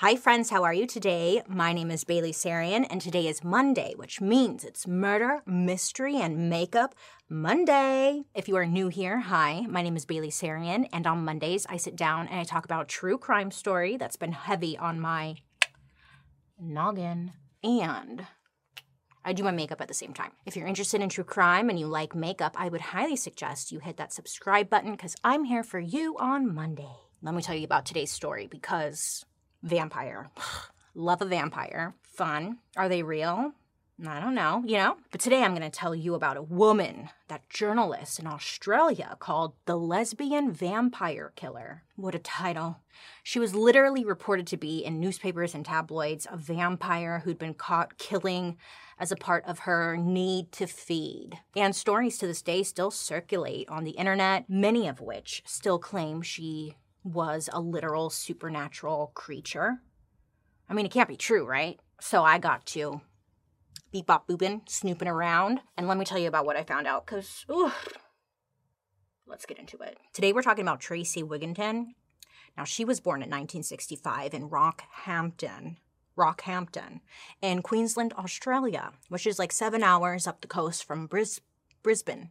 Hi, friends, how are you today? My name is Bailey Sarian, and today is Monday, which means it's murder, mystery, and makeup Monday. If you are new here, hi, my name is Bailey Sarian, and on Mondays I sit down and I talk about a true crime story that's been heavy on my noggin. And I do my makeup at the same time. If you're interested in true crime and you like makeup, I would highly suggest you hit that subscribe button because I'm here for you on Monday. Let me tell you about today's story because vampire. Love a vampire. Fun. Are they real? I don't know, you know? But today I'm going to tell you about a woman, that journalist in Australia called the Lesbian Vampire Killer. What a title. She was literally reported to be in newspapers and tabloids a vampire who'd been caught killing as a part of her need to feed. And stories to this day still circulate on the internet, many of which still claim she was a literal supernatural creature. I mean, it can't be true, right? So I got to beep bop booping, snooping around, and let me tell you about what I found out, because, let's get into it. Today we're talking about Tracey Wigginton. Now, she was born in 1965 in Rockhampton, Rockhampton, in Queensland, Australia, which is like seven hours up the coast from Bris- Brisbane.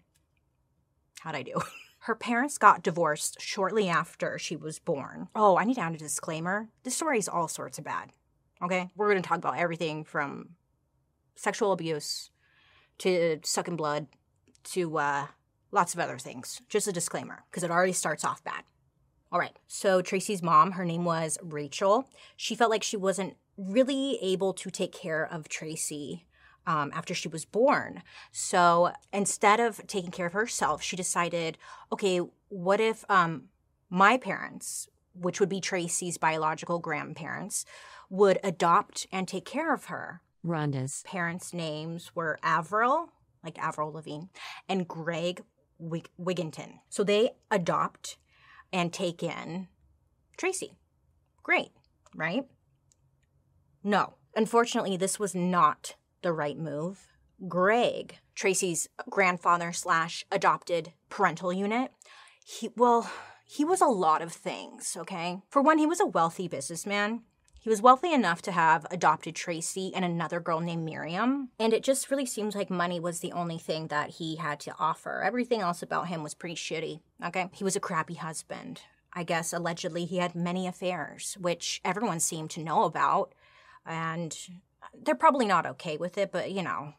How'd I do? Her parents got divorced shortly after she was born. Oh, I need to add a disclaimer. This story is all sorts of bad. Okay? We're going to talk about everything from sexual abuse to sucking blood to uh, lots of other things. Just a disclaimer, because it already starts off bad. All right. So Tracy's mom, her name was Rachel. She felt like she wasn't really able to take care of Tracy um, after she was born. So instead of taking care of herself, she decided, okay, what if um, my parents, which would be Tracy's biological grandparents, would adopt and take care of her? Rhonda's parents' names were Avril, like Avril Lavigne, and Greg Wig- Wigginton. So they adopt and take in Tracy. Great, right? No. Unfortunately, this was not the right move. Greg, Tracy's grandfather slash adopted parental unit, he, well, he was a lot of things, okay? For one, he was a wealthy businessman. He was wealthy enough to have adopted Tracy and another girl named Miriam, and it just really seems like money was the only thing that he had to offer. Everything else about him was pretty shitty, okay? He was a crappy husband. I guess allegedly he had many affairs, which everyone seemed to know about, and they're probably not okay with it, but you know,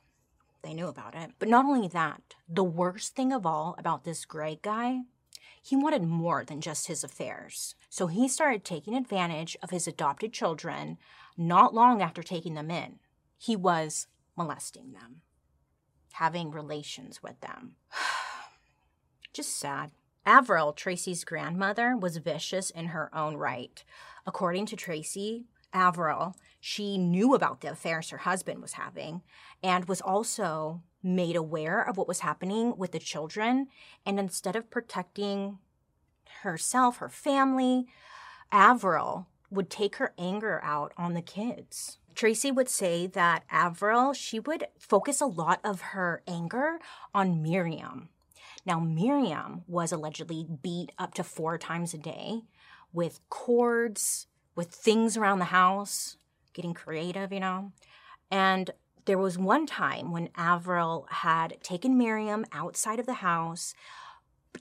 they knew about it. But not only that, the worst thing of all about this Greg guy, he wanted more than just his affairs. So he started taking advantage of his adopted children not long after taking them in. He was molesting them, having relations with them. Just sad. Avril, Tracy's grandmother, was vicious in her own right. According to Tracy, Avril, she knew about the affairs her husband was having and was also made aware of what was happening with the children. And instead of protecting herself, her family, Avril would take her anger out on the kids. Tracy would say that Avril, she would focus a lot of her anger on Miriam. Now, Miriam was allegedly beat up to four times a day with cords, with things around the house, getting creative, you know. And there was one time when Avril had taken Miriam outside of the house,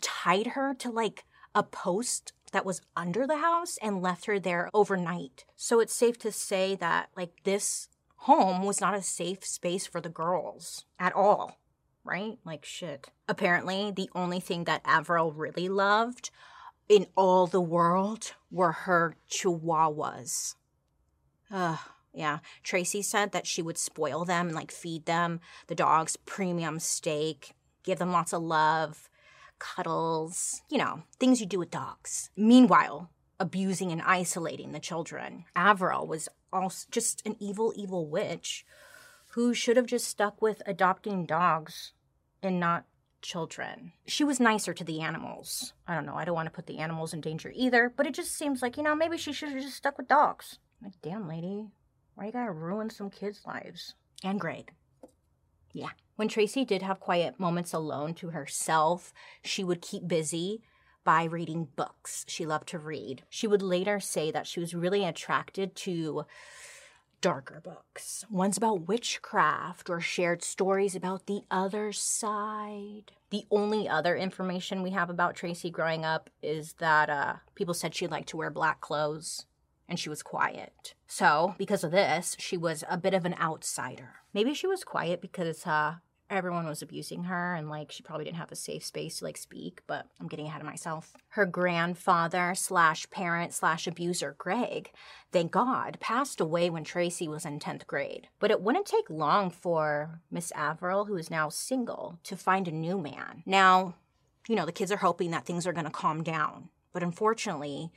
tied her to like a post that was under the house, and left her there overnight. So it's safe to say that like this home was not a safe space for the girls at all, right? Like shit. Apparently, the only thing that Avril really loved in all the world were her chihuahuas. Ugh, yeah. Tracy said that she would spoil them and like feed them the dogs premium steak, give them lots of love, cuddles, you know, things you do with dogs. Meanwhile, abusing and isolating the children. Avril was also just an evil, evil witch who should have just stuck with adopting dogs and not children. She was nicer to the animals. I don't know, I don't want to put the animals in danger either, but it just seems like, you know, maybe she should have just stuck with dogs. Like, damn, lady, why you gotta ruin some kids' lives? And Greg. Yeah. When Tracy did have quiet moments alone to herself, she would keep busy by reading books. She loved to read. She would later say that she was really attracted to darker books, ones about witchcraft or shared stories about the other side. The only other information we have about Tracy growing up is that uh, people said she liked to wear black clothes and she was quiet. So, because of this, she was a bit of an outsider. Maybe she was quiet because uh, everyone was abusing her and like she probably didn't have a safe space to like speak but i'm getting ahead of myself. Her grandfather slash parent slash abuser greg thank god passed away when tracy was in 10th grade. But it wouldn't take long for miss avril who is now single to find a new man. Now you know the kids are hoping that things are going to calm down but unfortunately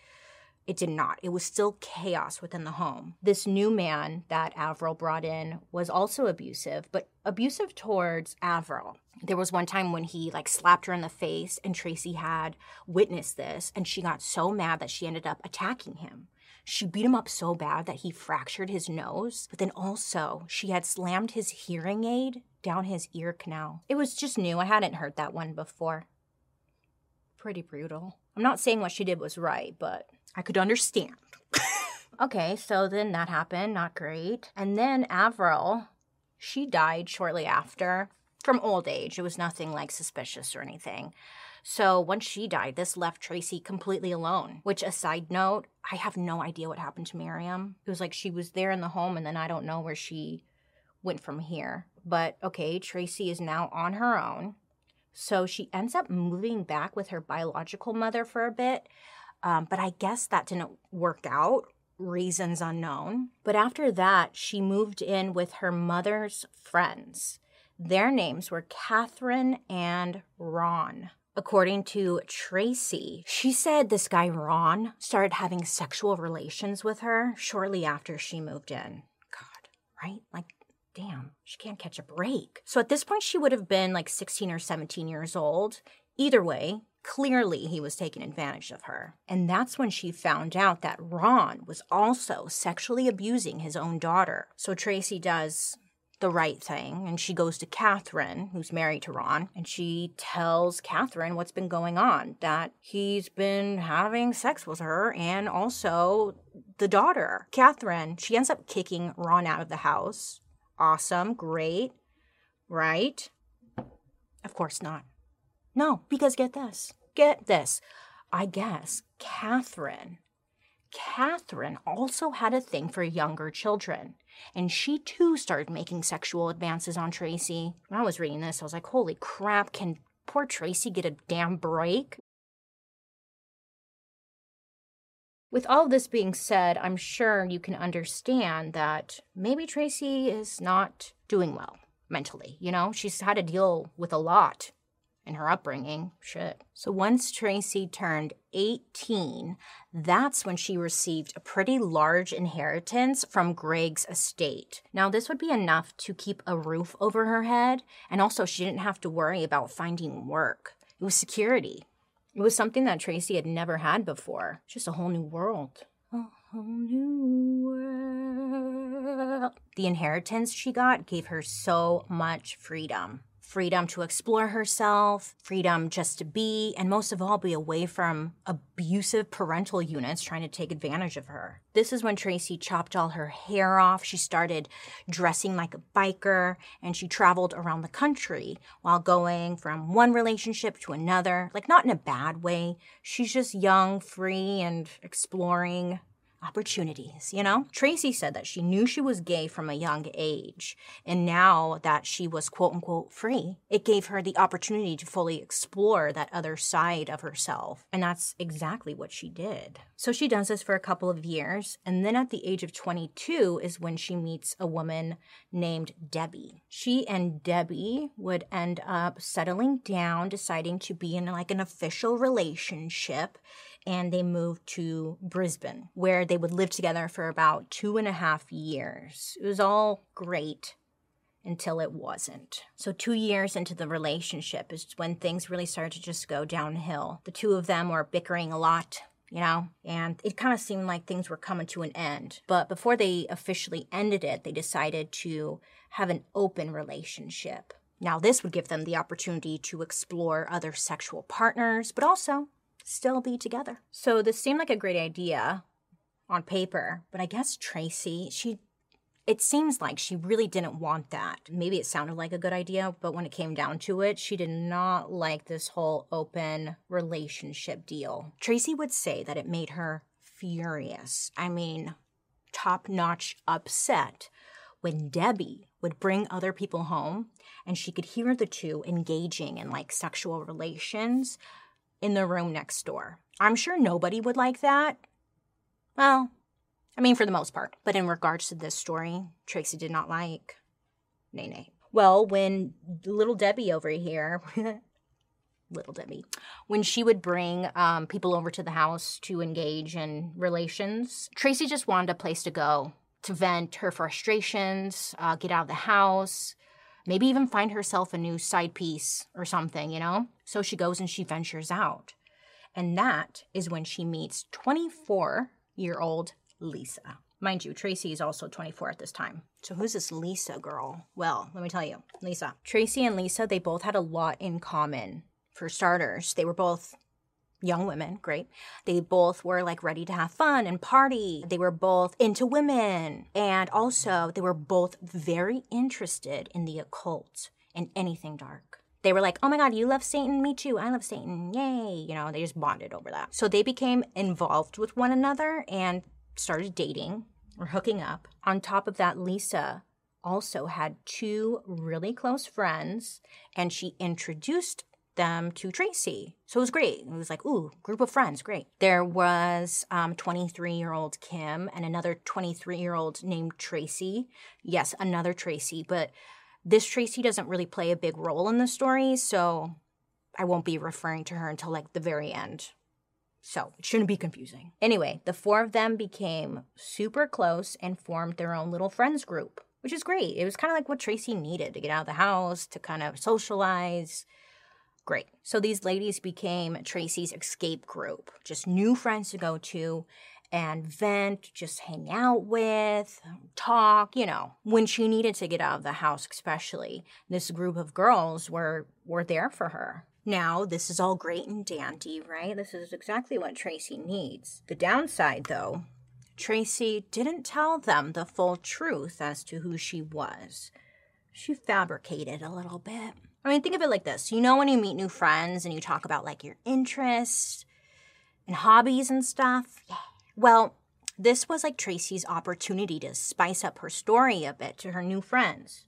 it did not. It was still chaos within the home. This new man that Avril brought in was also abusive, but abusive towards Avril. There was one time when he like slapped her in the face, and Tracy had witnessed this, and she got so mad that she ended up attacking him. She beat him up so bad that he fractured his nose, but then also she had slammed his hearing aid down his ear canal. It was just new. I hadn't heard that one before. Pretty brutal. I'm not saying what she did was right, but I could understand. okay, so then that happened, not great. And then Avril, she died shortly after from old age. It was nothing like suspicious or anything. So once she died, this left Tracy completely alone. Which, a side note, I have no idea what happened to Miriam. It was like she was there in the home, and then I don't know where she went from here. But okay, Tracy is now on her own. So she ends up moving back with her biological mother for a bit. Um, but I guess that didn't work out, reasons unknown. But after that, she moved in with her mother's friends. Their names were Catherine and Ron. According to Tracy, she said this guy Ron started having sexual relations with her shortly after she moved in. God, right? Like, damn, she can't catch a break. So at this point, she would have been like 16 or 17 years old. Either way, Clearly, he was taking advantage of her. And that's when she found out that Ron was also sexually abusing his own daughter. So Tracy does the right thing and she goes to Catherine, who's married to Ron, and she tells Catherine what's been going on that he's been having sex with her and also the daughter. Catherine, she ends up kicking Ron out of the house. Awesome, great, right? Of course not. No, because get this. Get this. I guess Catherine, Catherine also had a thing for younger children. And she too started making sexual advances on Tracy. When I was reading this, I was like, holy crap, can poor Tracy get a damn break? With all this being said, I'm sure you can understand that maybe Tracy is not doing well mentally. You know, she's had to deal with a lot in her upbringing. Shit. So once Tracy turned 18, that's when she received a pretty large inheritance from Greg's estate. Now, this would be enough to keep a roof over her head, and also she didn't have to worry about finding work. It was security. It was something that Tracy had never had before. Just a whole new world. A whole new world. The inheritance she got gave her so much freedom freedom to explore herself, freedom just to be, and most of all, be away from abusive parental units trying to take advantage of her. This is when Tracy chopped all her hair off. She started dressing like a biker and she traveled around the country while going from one relationship to another. Like, not in a bad way. She's just young, free, and exploring opportunities, you know? Tracy said that she knew she was gay from a young age. And now that she was quote unquote free, it gave her the opportunity to fully explore that other side of herself. And that's exactly what she did. So she does this for a couple of years. And then at the age of 22 is when she meets a woman named Debbie. She and Debbie would end up settling down, deciding to be in like an official relationship and they moved to Brisbane, where they would live together for about two and a half years. It was all great until it wasn't. So, two years into the relationship is when things really started to just go downhill. The two of them were bickering a lot. You know, and it kind of seemed like things were coming to an end. But before they officially ended it, they decided to have an open relationship. Now, this would give them the opportunity to explore other sexual partners, but also still be together. So this seemed like a great idea on paper, but I guess Tracy, she it seems like she really didn't want that. Maybe it sounded like a good idea, but when it came down to it, she did not like this whole open relationship deal. Tracy would say that it made her furious. I mean, top notch upset when Debbie would bring other people home and she could hear the two engaging in like sexual relations in the room next door. I'm sure nobody would like that. Well, I mean, for the most part. But in regards to this story, Tracy did not like Nay Nay. Well, when little Debbie over here, little Debbie, when she would bring um, people over to the house to engage in relations, Tracy just wanted a place to go to vent her frustrations, uh, get out of the house, maybe even find herself a new side piece or something, you know? So she goes and she ventures out. And that is when she meets 24 year old Lisa. Mind you, Tracy is also 24 at this time. So who's this Lisa girl? Well, let me tell you, Lisa. Tracy and Lisa, they both had a lot in common. For starters, they were both young women, great. They both were like ready to have fun and party. They were both into women. And also, they were both very interested in the occult and anything dark. They were like, oh my God, you love Satan? Me too. I love Satan. Yay. You know, they just bonded over that. So they became involved with one another and started dating or hooking up. On top of that, Lisa also had two really close friends and she introduced them to Tracy. So it was great. It was like, ooh, group of friends, great. There was 23 um, year old Kim and another 23 year old named Tracy. Yes, another Tracy, but this Tracy doesn't really play a big role in the story, so I won't be referring to her until like the very end so it shouldn't be confusing. Anyway, the four of them became super close and formed their own little friends group, which is great. It was kind of like what Tracy needed to get out of the house, to kind of socialize. Great. So these ladies became Tracy's escape group, just new friends to go to and vent, just hang out with, talk, you know. When she needed to get out of the house, especially, this group of girls were were there for her. Now, this is all great and dandy, right? This is exactly what Tracy needs. The downside, though, Tracy didn't tell them the full truth as to who she was. She fabricated a little bit. I mean, think of it like this. You know, when you meet new friends and you talk about like your interests and hobbies and stuff? Yeah. Well, this was like Tracy's opportunity to spice up her story a bit to her new friends.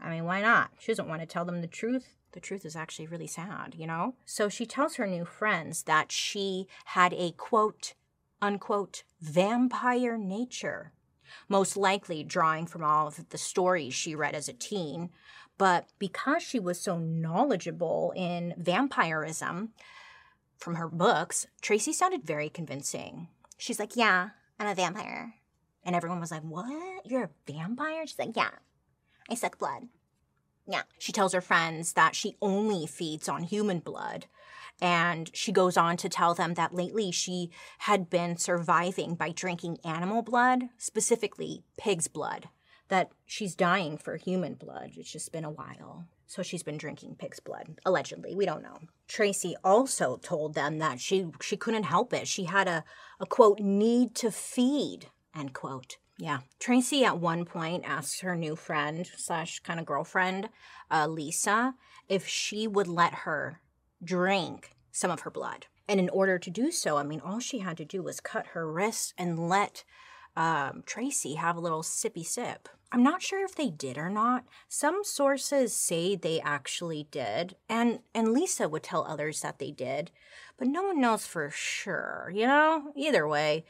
I mean, why not? She doesn't want to tell them the truth the truth is actually really sad, you know? So she tells her new friends that she had a quote, unquote, vampire nature, most likely drawing from all of the stories she read as a teen. But because she was so knowledgeable in vampirism from her books, Tracy sounded very convincing. She's like, Yeah, I'm a vampire. And everyone was like, What? You're a vampire? She's like, Yeah, I suck blood. Yeah. She tells her friends that she only feeds on human blood. And she goes on to tell them that lately she had been surviving by drinking animal blood, specifically pig's blood, that she's dying for human blood. It's just been a while. So she's been drinking pig's blood, allegedly. We don't know. Tracy also told them that she she couldn't help it. She had a, a quote need to feed, end quote. Yeah. Tracy at one point asked her new friend slash kind of girlfriend, uh, Lisa, if she would let her drink some of her blood. And in order to do so, I mean, all she had to do was cut her wrists and let um, Tracy have a little sippy sip. I'm not sure if they did or not. Some sources say they actually did, and and Lisa would tell others that they did, but no one knows for sure. You know, either way,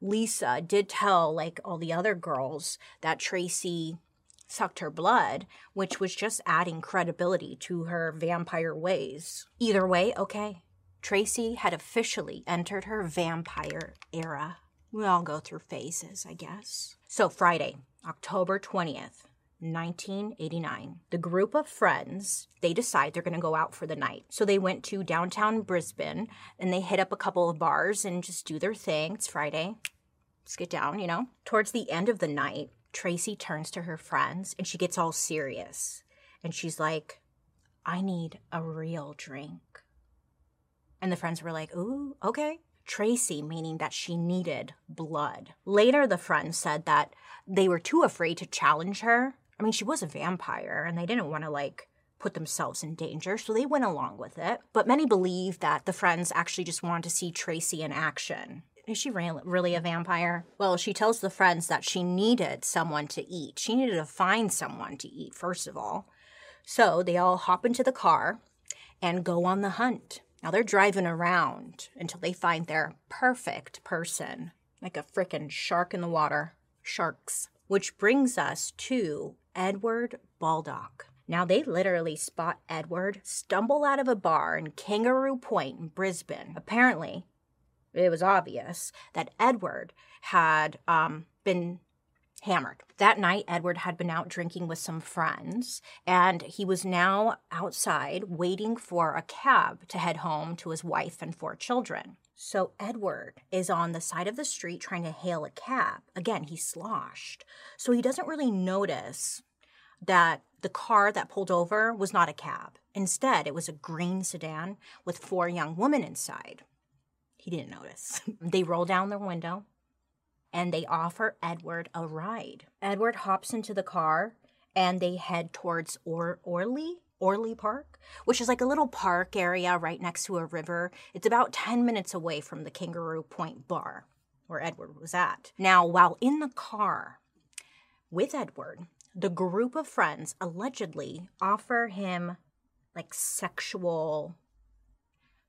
Lisa did tell like all the other girls that Tracy sucked her blood, which was just adding credibility to her vampire ways. Either way, okay. Tracy had officially entered her vampire era. We all go through phases, I guess. So, Friday, October 20th, 1989. The group of friends, they decide they're going to go out for the night. So they went to downtown Brisbane and they hit up a couple of bars and just do their thing. It's Friday. Let's get down, you know. Towards the end of the night, Tracy turns to her friends and she gets all serious. And she's like, I need a real drink. And the friends were like, ooh, okay. Tracy, meaning that she needed blood. Later, the friends said that they were too afraid to challenge her. I mean, she was a vampire and they didn't want to like put themselves in danger, so they went along with it. But many believe that the friends actually just wanted to see Tracy in action. Is she really a vampire? Well, she tells the friends that she needed someone to eat. She needed to find someone to eat, first of all. So they all hop into the car and go on the hunt. Now they're driving around until they find their perfect person, like a frickin' shark in the water. Sharks. Which brings us to Edward Baldock. Now they literally spot Edward stumble out of a bar in Kangaroo Point in Brisbane. Apparently, it was obvious that Edward had um, been hammered. That night, Edward had been out drinking with some friends, and he was now outside waiting for a cab to head home to his wife and four children. So Edward is on the side of the street trying to hail a cab. Again, he's sloshed. So he doesn't really notice that the car that pulled over was not a cab. Instead, it was a green sedan with four young women inside. He didn't notice. they roll down their window and they offer Edward a ride. Edward hops into the car and they head towards or- Orleigh, Orleigh Park, which is like a little park area right next to a river. It's about 10 minutes away from the Kangaroo Point bar where Edward was at. Now, while in the car with Edward, the group of friends allegedly offer him like sexual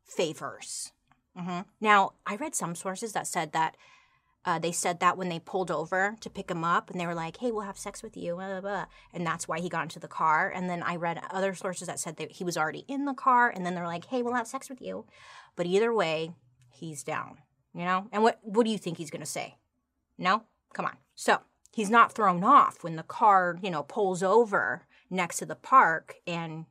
favors. Mm-hmm. Now, I read some sources that said that uh, they said that when they pulled over to pick him up, and they were like, "Hey, we'll have sex with you," blah, blah, blah. and that's why he got into the car. And then I read other sources that said that he was already in the car, and then they're like, "Hey, we'll have sex with you," but either way, he's down. You know. And what what do you think he's gonna say? No, come on. So he's not thrown off when the car, you know, pulls over next to the park and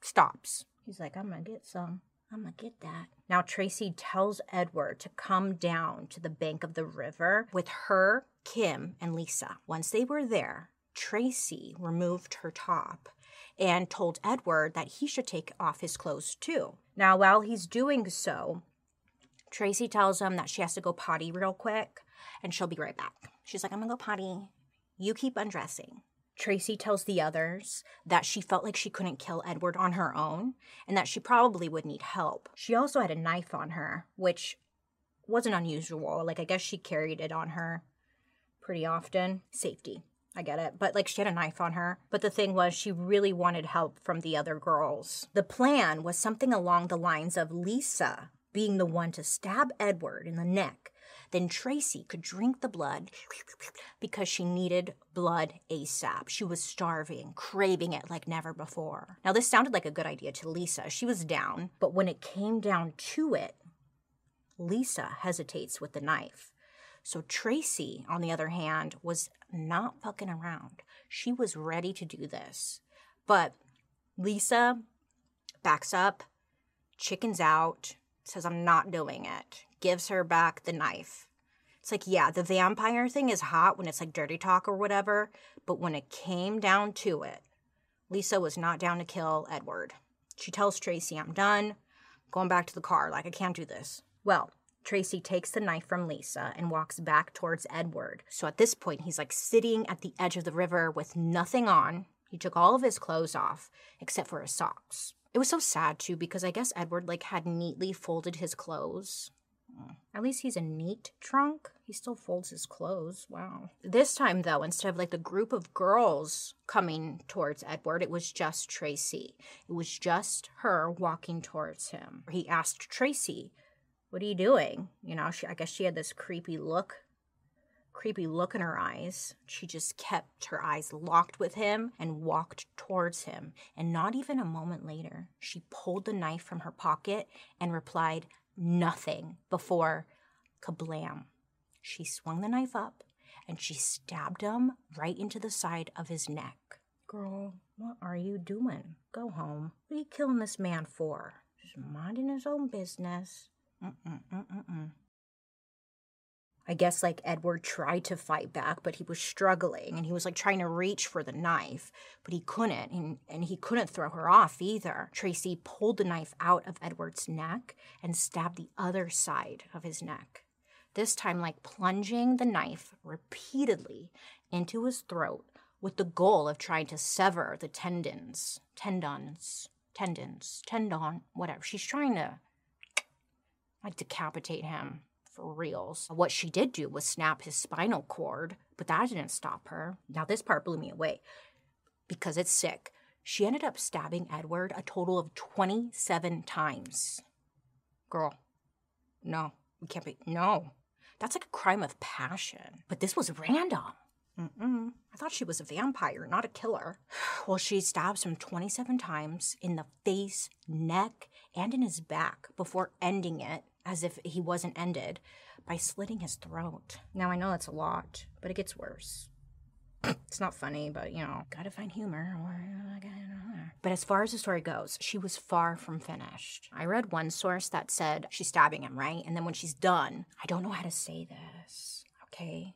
stops. He's like, "I'm gonna get some." I'm gonna get that. Now, Tracy tells Edward to come down to the bank of the river with her, Kim, and Lisa. Once they were there, Tracy removed her top and told Edward that he should take off his clothes too. Now, while he's doing so, Tracy tells him that she has to go potty real quick and she'll be right back. She's like, I'm gonna go potty. You keep undressing. Tracy tells the others that she felt like she couldn't kill Edward on her own and that she probably would need help. She also had a knife on her, which wasn't unusual. Like, I guess she carried it on her pretty often. Safety. I get it. But like she had a knife on her. But the thing was, she really wanted help from the other girls. The plan was something along the lines of Lisa being the one to stab Edward in the neck then Tracy could drink the blood because she needed blood ASAP. She was starving, craving it like never before. Now, this sounded like a good idea to Lisa. She was down, but when it came down to it, Lisa hesitates with the knife. So Tracy, on the other hand, was not fucking around. She was ready to do this. But Lisa backs up, chickens out, says, I'm not doing it gives her back the knife. It's like, yeah, the vampire thing is hot when it's like dirty talk or whatever, but when it came down to it, Lisa was not down to kill Edward. She tells Tracy, I'm done, going back to the car, like, I can't do this. Well, Tracy takes the knife from Lisa and walks back towards Edward. So at this point, he's like sitting at the edge of the river with nothing on. He took all of his clothes off except for his socks. It was so sad too because I guess Edward like had neatly folded his clothes at least he's a neat trunk. He still folds his clothes. Wow. This time, though, instead of like the group of girls coming towards Edward, it was just Tracy. It was just her walking towards him. He asked Tracy, What are you doing? You know, she, I guess she had this creepy look, creepy look in her eyes. She just kept her eyes locked with him and walked towards him. And not even a moment later, she pulled the knife from her pocket and replied, nothing before kablam. She swung the knife up and she stabbed him right into the side of his neck. Girl, what are you doing? Go home. What are you killing this man for? Just minding his own business. Mm-mm-mm-mm-mm. I guess like Edward tried to fight back, but he was struggling and he was like trying to reach for the knife, but he couldn't. And, and he couldn't throw her off either. Tracy pulled the knife out of Edward's neck and stabbed the other side of his neck. This time, like plunging the knife repeatedly into his throat with the goal of trying to sever the tendons, tendons, tendons, tendon, whatever. She's trying to like decapitate him for reals. What she did do was snap his spinal cord, but that didn't stop her. Now, this part blew me away because it's sick. She ended up stabbing Edward a total of 27 times. Girl, no, we can't be, no. That's like a crime of passion. But this was random. Mm-mm. I thought she was a vampire, not a killer. Well, she stabs him 27 times in the face, neck, and in his back before ending it as if he wasn't ended by slitting his throat. Now, I know that's a lot, but it gets worse. it's not funny, but you know, gotta find humor. But as far as the story goes, she was far from finished. I read one source that said she's stabbing him, right? And then when she's done, I don't know how to say this, okay?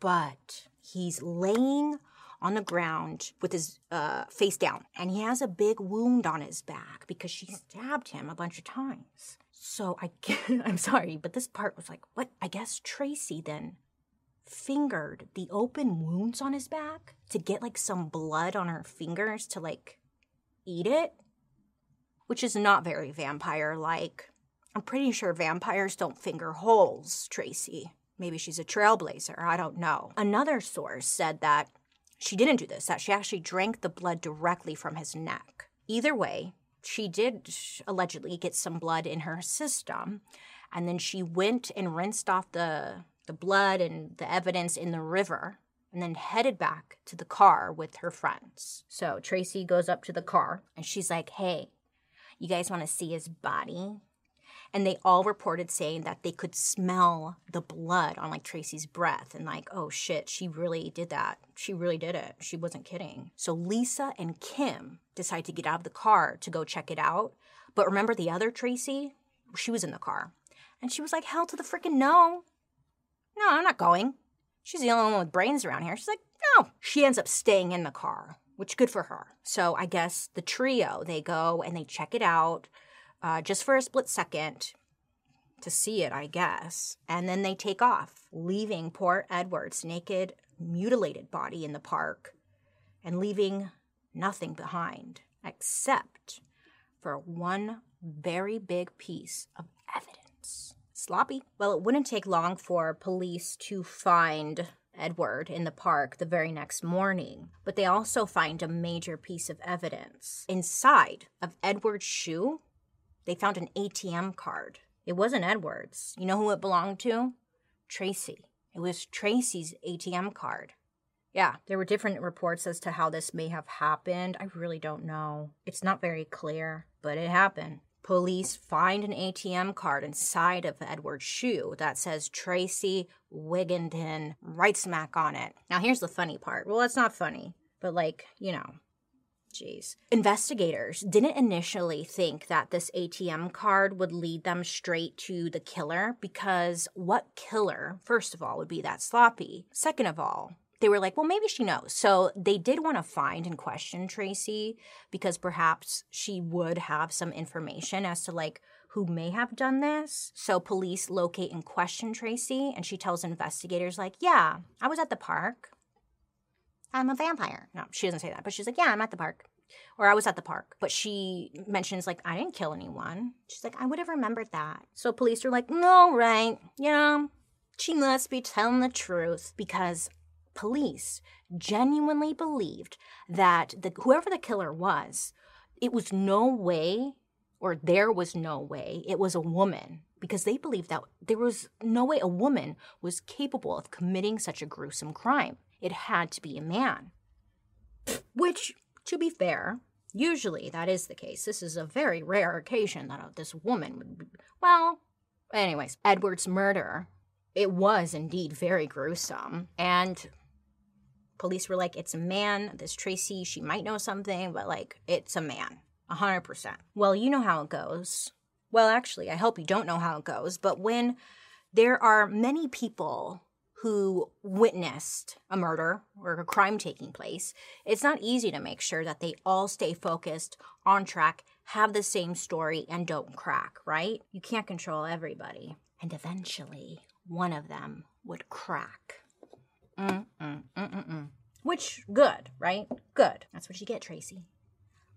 But he's laying on the ground with his uh, face down, and he has a big wound on his back because she stabbed him a bunch of times. So I, I'm sorry, but this part was like, what? I guess Tracy then fingered the open wounds on his back to get like some blood on her fingers to like eat it, which is not very vampire like. I'm pretty sure vampires don't finger holes, Tracy. Maybe she's a trailblazer, I don't know. Another source said that she didn't do this, that she actually drank the blood directly from his neck. Either way, she did allegedly get some blood in her system, and then she went and rinsed off the, the blood and the evidence in the river and then headed back to the car with her friends. So Tracy goes up to the car and she's like, Hey, you guys want to see his body? And they all reported saying that they could smell the blood on like Tracy's breath and like, oh shit, she really did that. She really did it. She wasn't kidding. So Lisa and Kim decide to get out of the car to go check it out. But remember the other Tracy? She was in the car. And she was like, hell to the freaking no. No, I'm not going. She's the only one with brains around here. She's like, no. She ends up staying in the car, which good for her. So I guess the trio, they go and they check it out uh, just for a split second to see it, I guess. And then they take off, leaving poor Edward's naked, mutilated body in the park and leaving nothing behind except for one very big piece of evidence. Sloppy. Well, it wouldn't take long for police to find Edward in the park the very next morning, but they also find a major piece of evidence. Inside of Edward's shoe they found an ATM card. It wasn't Edward's. You know who it belonged to? Tracy. It was Tracy's ATM card. Yeah, there were different reports as to how this may have happened. I really don't know. It's not very clear, but it happened. Police find an ATM card inside of Edward's shoe that says Tracey Wigginton right smack on it. Now, here's the funny part. Well, it's not funny, but like, you know, Jeez. Investigators didn't initially think that this ATM card would lead them straight to the killer because what killer, first of all, would be that sloppy? Second of all, they were like, well, maybe she knows. So they did want to find and question Tracy because perhaps she would have some information as to like who may have done this. So police locate and question Tracy, and she tells investigators, like, yeah, I was at the park. I'm a vampire. No, she doesn't say that, but she's like, yeah, I'm at the park. Or I was at the park. But she mentions, like, I didn't kill anyone. She's like, I would have remembered that. So police are like, no, right. You know, she must be telling the truth because police genuinely believed that the, whoever the killer was, it was no way, or there was no way, it was a woman because they believed that there was no way a woman was capable of committing such a gruesome crime. It had to be a man. Which, to be fair, usually that is the case. This is a very rare occasion that uh, this woman would be. Well, anyways, Edward's murder, it was indeed very gruesome. And police were like, it's a man. This Tracy, she might know something, but like, it's a man. 100%. Well, you know how it goes. Well, actually, I hope you don't know how it goes, but when there are many people who witnessed a murder or a crime taking place. It's not easy to make sure that they all stay focused, on track, have the same story, and don't crack, right? You can't control everybody. And eventually, one of them would crack. Mm-mm-mm-mm-mm. Mm. Which, good, right? Good. That's what you get, Tracy.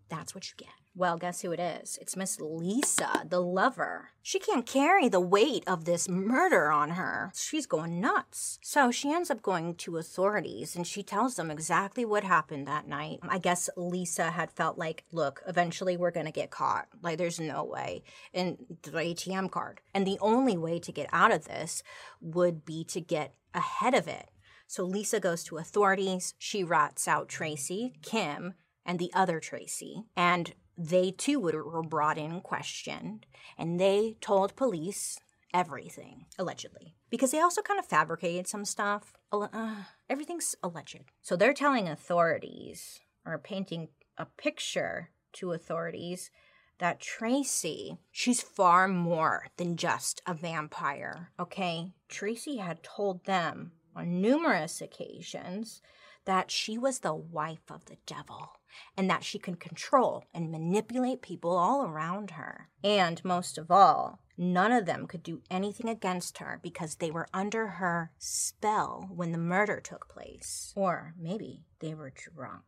That's what you get. Well, guess who it is? It's Miss Lisa, the lover. She can't carry the weight of this murder on her. She's going nuts. So she ends up going to authorities and she tells them exactly what happened that night. I guess Lisa had felt like, look, eventually we're going to get caught. Like, there's no way. And the ATM card. And the only way to get out of this would be to get ahead of it. So Lisa goes to authorities. She rats out Tracy, Kim, and the other Tracy. And they too were brought in questioned. And they told police everything, allegedly. Because they also kind of fabricated some stuff. Uh, everything's alleged. So they're telling authorities, or painting a picture to authorities, that Tracy, she's far more than just a vampire, okay? Tracy had told them on numerous occasions that she was the wife of the devil and that she can control and manipulate people all around her. And most of all, none of them could do anything against her because they were under her spell when the murder took place. Or maybe they were drunk.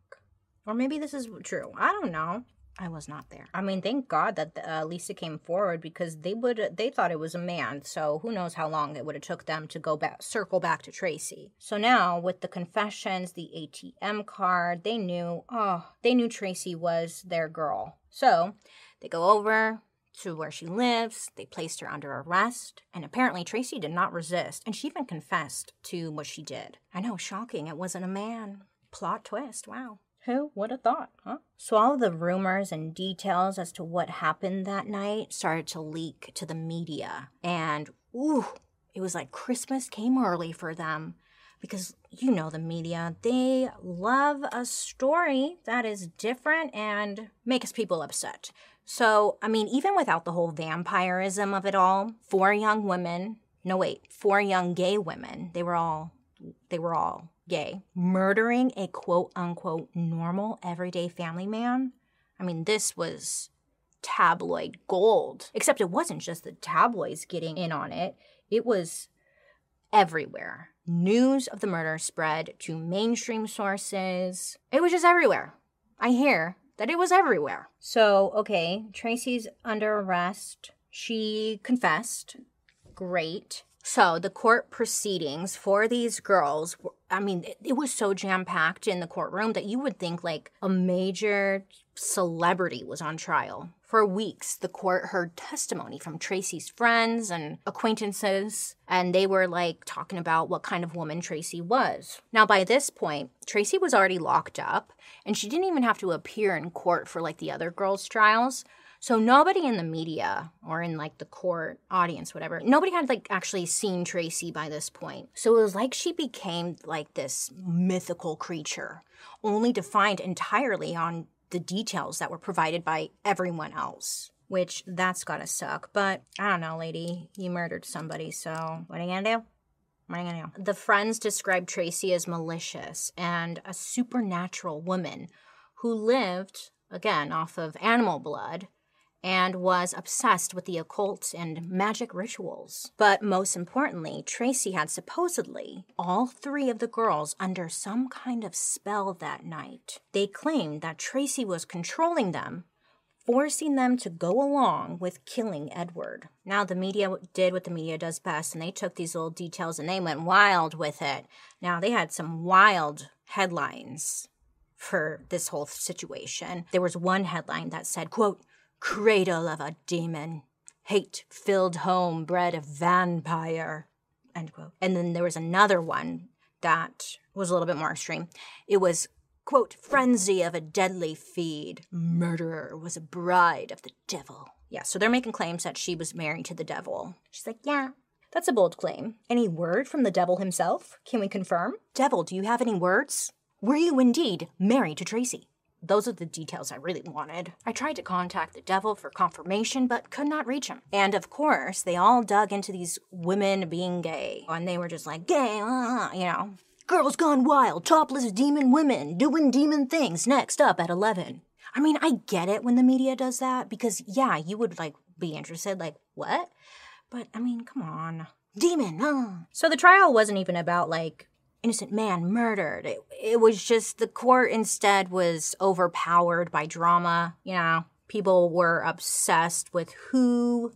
Or maybe this is true. I don't know. I was not there. I mean, thank God that uh, Lisa came forward because they would they thought it was a man. So who knows how long it would have took them to go back, circle back to Tracy. So now with the confessions, the ATM card, they knew. Oh, they knew Tracy was their girl. So they go over to where she lives. They placed her under arrest, and apparently Tracy did not resist, and she even confessed to what she did. I know, shocking. It wasn't a man. Plot twist. Wow. Who would have thought, huh? So, all the rumors and details as to what happened that night started to leak to the media. And, ooh, it was like Christmas came early for them because you know the media, they love a story that is different and makes people upset. So, I mean, even without the whole vampirism of it all, four young women, no wait, four young gay women, they were all they were all gay, murdering a quote unquote normal everyday family man. I mean, this was tabloid gold. Except it wasn't just the tabloids getting in on it, it was everywhere. News of the murder spread to mainstream sources. It was just everywhere. I hear that it was everywhere. So, okay, Tracy's under arrest. She confessed. Great. So the court proceedings for these girls, I mean, it, it was so jam packed in the courtroom that you would think like a major celebrity was on trial. For weeks, the court heard testimony from Tracy's friends and acquaintances, and they were like talking about what kind of woman Tracy was. Now, by this point, Tracy was already locked up, and she didn't even have to appear in court for like the other girls' trials. So nobody in the media or in like the court audience, whatever, nobody had like actually seen Tracy by this point. So it was like she became like this mythical creature, only defined entirely on the details that were provided by everyone else. Which that's gotta suck. But I don't know, lady. You murdered somebody, so what are you gonna do? What are you gonna do? The friends described Tracy as malicious and a supernatural woman who lived, again, off of animal blood and was obsessed with the occult and magic rituals. But most importantly, Tracy had supposedly all three of the girls under some kind of spell that night. They claimed that Tracy was controlling them, forcing them to go along with killing Edward. Now, the media did what the media does best, and they took these little details and they went wild with it. Now, they had some wild headlines for this whole situation. There was one headline that said, quote, cradle of a demon, hate filled home bred a vampire. End quote. And then there was another one that was a little bit more extreme. It was, quote, frenzy of a deadly feed. Murderer was a bride of the devil. Yeah, so they're making claims that she was married to the devil. She's like, yeah, that's a bold claim. Any word from the devil himself? Can we confirm? Devil, do you have any words? Were you indeed married to Tracy? Those are the details I really wanted. I tried to contact the devil for confirmation, but could not reach him. And of course, they all dug into these women being gay. And they were just like, gay, uh, you know. Girls gone wild, topless demon women, doing demon things, next up at 11. I mean, I get it when the media does that because, yeah, you would like be interested, like, what? But I mean, come on. Demon, uh. So the trial wasn't even about like innocent man murdered. It, it was just the court instead was overpowered by drama. You know, people were obsessed with who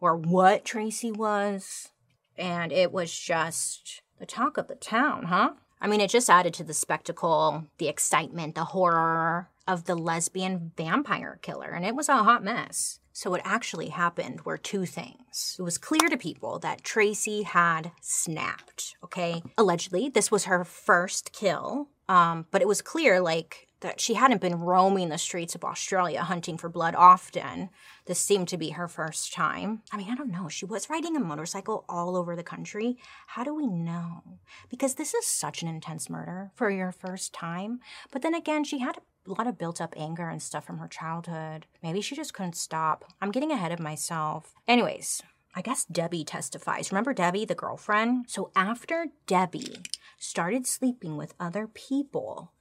or what Tracy was. And it was just the talk of the town, huh? I mean, it just added to the spectacle, the excitement, the horror of the lesbian vampire killer. And it was a hot mess. So, what actually happened were two things. It was clear to people that Tracy had snapped, okay? Allegedly, this was her first kill, um, but it was clear, like, that she hadn't been roaming the streets of Australia hunting for blood often. This seemed to be her first time. I mean, I don't know. She was riding a motorcycle all over the country. How do we know? Because this is such an intense murder for your first time. But then again, she had a lot of built up anger and stuff from her childhood. Maybe she just couldn't stop. I'm getting ahead of myself. Anyways, I guess Debbie testifies. Remember Debbie, the girlfriend? So after Debbie started sleeping with other people,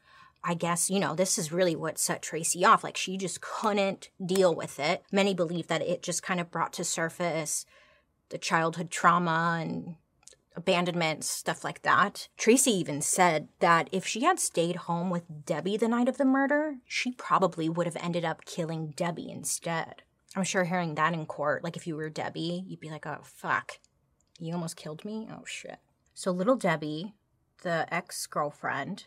I guess, you know, this is really what set Tracy off. Like, she just couldn't deal with it. Many believe that it just kind of brought to surface the childhood trauma and abandonment, stuff like that. Tracy even said that if she had stayed home with Debbie the night of the murder, she probably would have ended up killing Debbie instead. I'm sure hearing that in court, like if you were Debbie, you'd be like, oh, fuck. You almost killed me? Oh, shit. So, little Debbie, the ex girlfriend,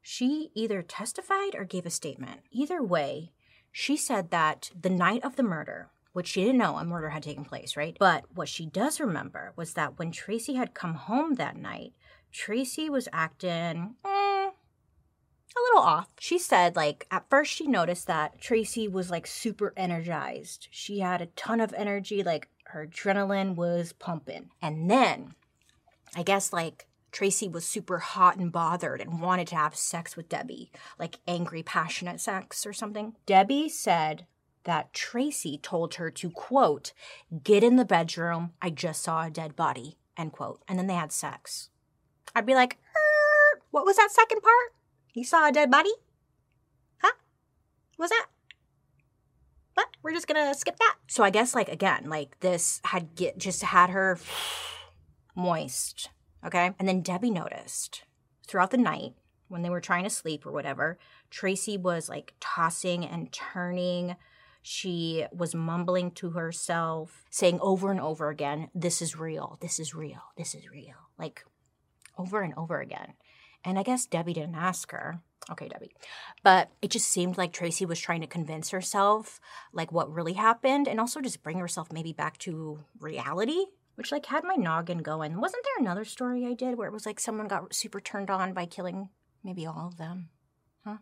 she either testified or gave a statement. Either way, she said that the night of the murder, which she didn't know a murder had taken place, right? But what she does remember was that when Tracy had come home that night, Tracy was acting mm, a little off. She said, like, at first she noticed that Tracy was like super energized. She had a ton of energy, like, her adrenaline was pumping. And then, I guess, like, Tracy was super hot and bothered and wanted to have sex with Debbie, like angry, passionate sex or something. Debbie said that Tracy told her to, quote, get in the bedroom. I just saw a dead body, end quote. And then they had sex. I'd be like, er, what was that second part? You saw a dead body? Huh? Was that? What? We're just gonna skip that. So I guess like again, like this had get just had her moist. Okay. And then Debbie noticed throughout the night when they were trying to sleep or whatever, Tracy was like tossing and turning she was mumbling to herself, saying over and over again, This is real, this is real, this is real. Like over and over again. And I guess Debbie didn't ask her. Okay, Debbie. But it just seemed like Tracy was trying to convince herself like what really happened and also just bring herself maybe back to reality, which like had my noggin going. Wasn't there another story I did where it was like someone got super turned on by killing maybe all of them? Huh?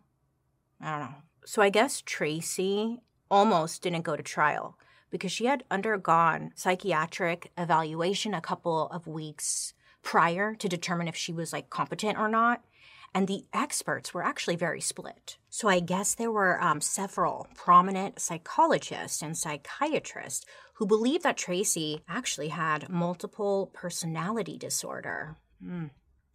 I don't know. So I guess Tracy almost didn't go to trial because she had undergone psychiatric evaluation a couple of weeks prior to determine if she was like competent or not. And the experts were actually very split. So I guess there were um, several prominent psychologists and psychiatrists who believed that Tracy actually had multiple personality disorder. Mm.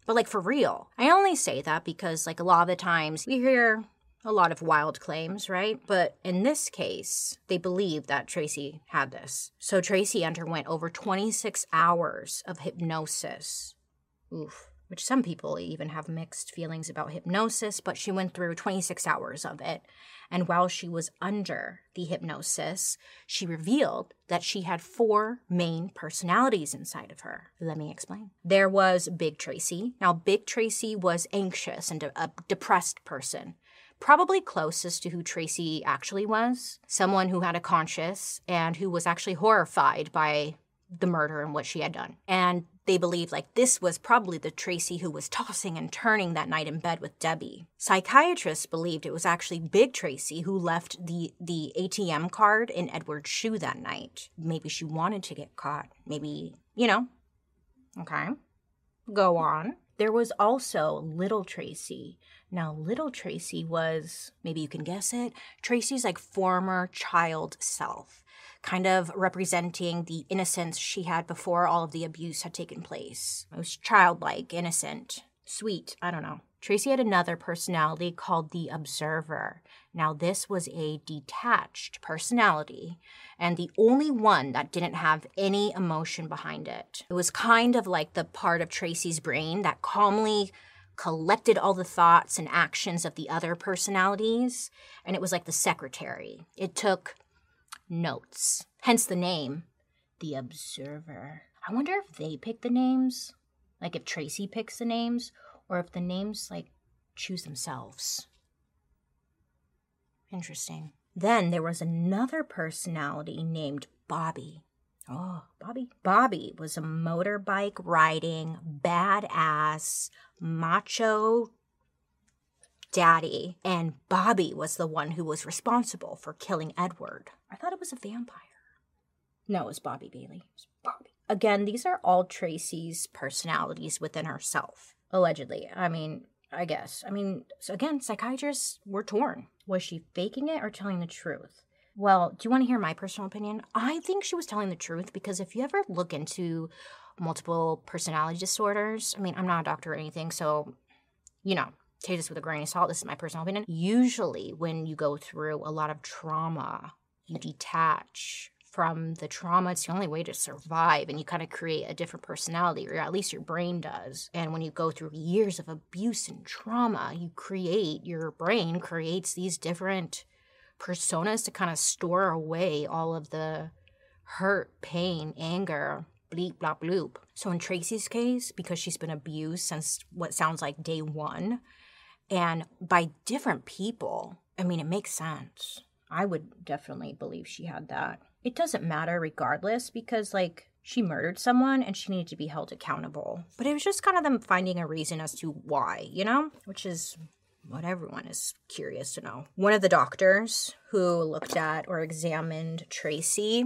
But like for real, I only say that because like a lot of the times we hear a lot of wild claims, right? But in this case, they believe that Tracy had this. So Tracy underwent over 26 hours of hypnosis. Oof. Which some people even have mixed feelings about hypnosis, but she went through 26 hours of it. And while she was under the hypnosis, she revealed that she had four main personalities inside of her. Let me explain. There was Big Tracy. Now, Big Tracy was anxious and a, a depressed person probably closest to who Tracy actually was someone who had a conscience and who was actually horrified by the murder and what she had done. And they believed like this was probably the Tracy who was tossing and turning that night in bed with Debbie. Psychiatrists believed it was actually Big Tracy who left the the ATM card in Edward's shoe that night. Maybe she wanted to get caught. Maybe, you know. Okay. Go on. There was also little Tracy. Now, little Tracy was, maybe you can guess it, Tracy's like former child self, kind of representing the innocence she had before all of the abuse had taken place. It was childlike, innocent, sweet, I don't know. Tracy had another personality called the Observer. Now, this was a detached personality and the only one that didn't have any emotion behind it. It was kind of like the part of Tracy's brain that calmly collected all the thoughts and actions of the other personalities, and it was like the secretary. It took notes, hence the name, The Observer. I wonder if they pick the names, like if Tracy picks the names, or if the names like choose themselves. Interesting. Then there was another personality named Bobby. Oh, Bobby. Bobby was a motorbike riding, badass, macho daddy. And Bobby was the one who was responsible for killing Edward. I thought it was a vampire. No, it was Bobby Bailey. It was Bobby. Again, these are all Tracy's personalities within herself. Allegedly. I mean, I guess. I mean, so again, psychiatrists were torn. Was she faking it or telling the truth? Well, do you want to hear my personal opinion? I think she was telling the truth because if you ever look into multiple personality disorders, I mean, I'm not a doctor or anything, so, you know, take this with a grain of salt. This is my personal opinion. Usually, when you go through a lot of trauma, you detach from the trauma. It's the only way to survive, and you kind of create a different personality, or at least your brain does. And when you go through years of abuse and trauma, you create, your brain creates these different personas to kind of store away all of the hurt, pain, anger, bleep, blop, bloop. So in Tracy's case, because she's been abused since what sounds like day one, and by different people, I mean, it makes sense. I would definitely believe she had that it doesn't matter regardless because like she murdered someone and she needed to be held accountable. But it was just kind of them finding a reason as to why, you know? Which is what everyone is curious to know. One of the doctors who looked at or examined Tracy,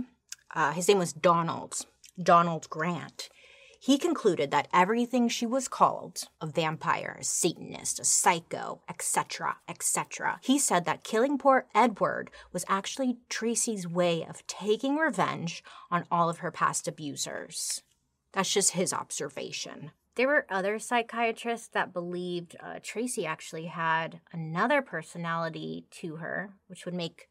uh, his name was Donald, Donald Grant. He concluded that everything she was called a vampire, a Satanist, a psycho, etc., etc. He said that killing poor Edward was actually Tracy's way of taking revenge on all of her past abusers. That's just his observation. There were other psychiatrists that believed uh, Tracy actually had another personality to her, which would make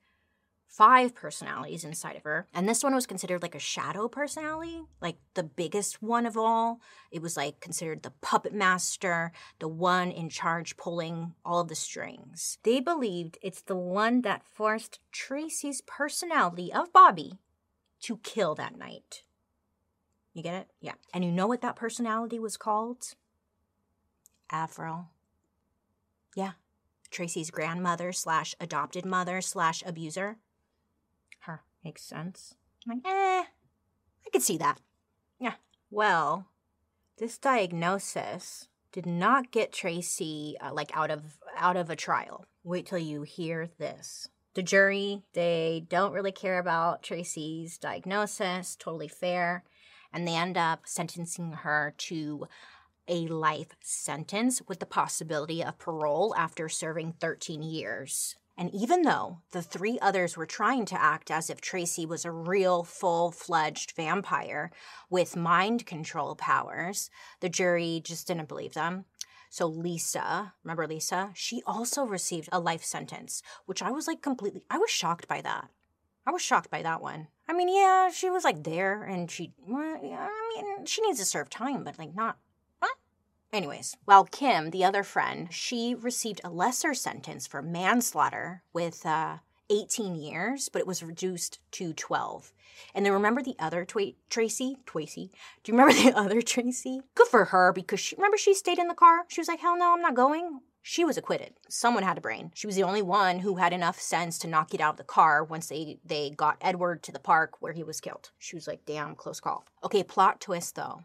five personalities inside of her. And this one was considered like a shadow personality, like the biggest one of all. It was like considered the puppet master, the one in charge pulling all the strings. They believed it's the one that forced Tracy's personality of Bobby to kill that night. You get it? Yeah. And you know what that personality was called? Avril. Yeah. Tracy's grandmother slash adopted mother slash abuser. Makes sense. I'm like, eh, I could see that. Yeah. Well, this diagnosis did not get Tracy uh, like out of out of a trial. Wait till you hear this. The jury, they don't really care about Tracy's diagnosis, totally fair, and they end up sentencing her to a life sentence with the possibility of parole after serving 13 years. And even though the three others were trying to act as if Tracy was a real full fledged vampire with mind control powers, the jury just didn't believe them. So Lisa, remember Lisa? She also received a life sentence, which I was like completely, I was shocked by that. I was shocked by that one. I mean, yeah, she was like there and she, well, I mean, she needs to serve time, but like not Anyways, while Kim, the other friend, she received a lesser sentence for manslaughter with uh, 18 years, but it was reduced to 12. And then remember the other Twa- Tracy? Tracy. Do you remember the other Tracy? Good for her because she, remember she stayed in the car? She was like, hell no, I'm not going. She was acquitted. Someone had a brain. She was the only one who had enough sense to knock it out of the car once they, they got Edward to the park where he was killed. She was like, damn, close call. Okay, plot twist though.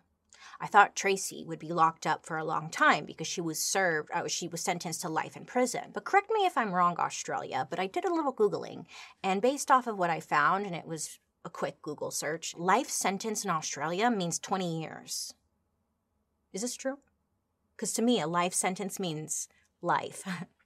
I thought Tracy would be locked up for a long time because she was served, uh, she was sentenced to life in prison. But correct me if I'm wrong, Australia, but I did a little Googling, and based off of what I found, and it was a quick Google search, life sentence in Australia means 20 years. Is this true? Because to me, a life sentence means life.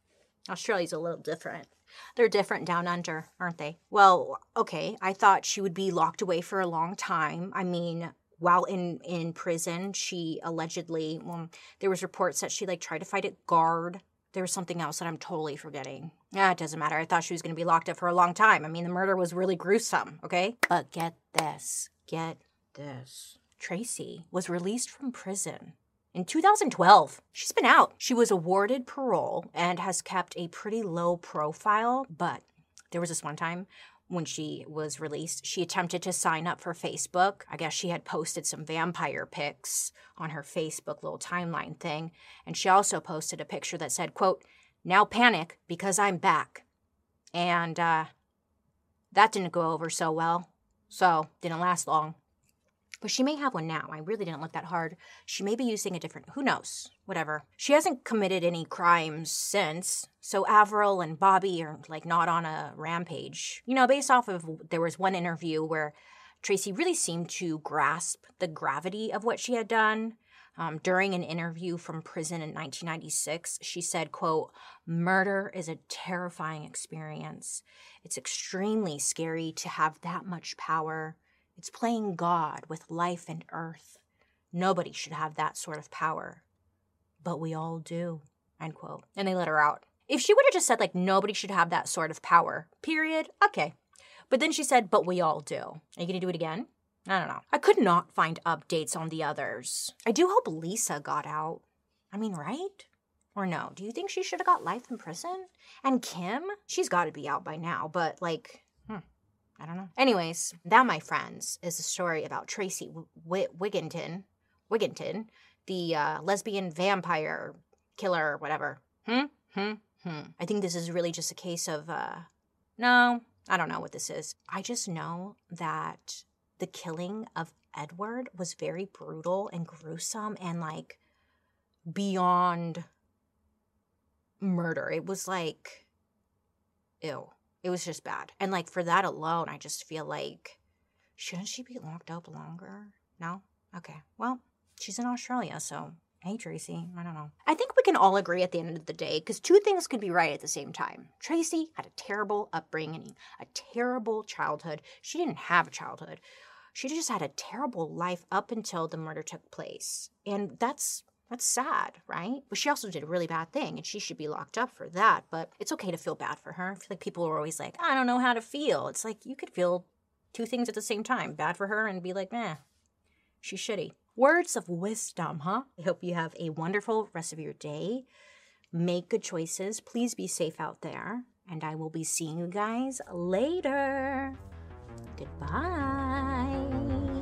Australia's a little different. They're different down under, aren't they? Well, okay, I thought she would be locked away for a long time. I mean, while in in prison, she allegedly, well, there was reports that she like tried to fight a guard. There was something else that I'm totally forgetting. Yeah, it doesn't matter. I thought she was going to be locked up for a long time. I mean, the murder was really gruesome, okay? But get this. Get this. Tracy was released from prison in 2012. She's been out. She was awarded parole and has kept a pretty low profile, but there was this one time when she was released, she attempted to sign up for Facebook. I guess she had posted some vampire pics on her Facebook little timeline thing, and she also posted a picture that said, quote, "Now panic because I'm back." And uh that didn't go over so well. So, didn't last long. But she may have one now. I really didn't look that hard. She may be using a different, who knows? Whatever. She hasn't committed any crimes since. So Avril and Bobby are like not on a rampage. You know, based off of there was one interview where Tracy really seemed to grasp the gravity of what she had done. Um, during an interview from prison in 1996, she said, quote, murder is a terrifying experience. It's extremely scary to have that much power it's playing God with life and earth. Nobody should have that sort of power. But we all do. End quote. And they let her out. If she would have just said, like, nobody should have that sort of power, period, okay. But then she said, but we all do. Are you going to do it again? I don't know. I could not find updates on the others. I do hope Lisa got out. I mean, right? Or no? Do you think she should have got life in prison? And Kim? She's got to be out by now, but like, I don't know. Anyways, that, my friends, is a story about Tracy w- Wigginton, Wigginton, the uh, lesbian vampire killer, or whatever. Hmm, hmm, hmm. I think this is really just a case of, uh, no, I don't know what this is. I just know that the killing of Edward was very brutal and gruesome and like beyond murder. It was like, ew. It was just bad. And like for that alone, I just feel like shouldn't she be locked up longer? No? Okay. Well, she's in Australia, so hey Tracy, I don't know. I think we can all agree at the end of the day because two things could be right at the same time. Tracy had a terrible upbringing, a terrible childhood. She didn't have a childhood. She just had a terrible life up until the murder took place. And that's that's sad, right? But she also did a really bad thing and she should be locked up for that. But it's okay to feel bad for her. I feel like people are always like, I don't know how to feel. It's like you could feel two things at the same time bad for her and be like, eh, she's shitty. Words of wisdom, huh? I hope you have a wonderful rest of your day. Make good choices. Please be safe out there. And I will be seeing you guys later. Goodbye.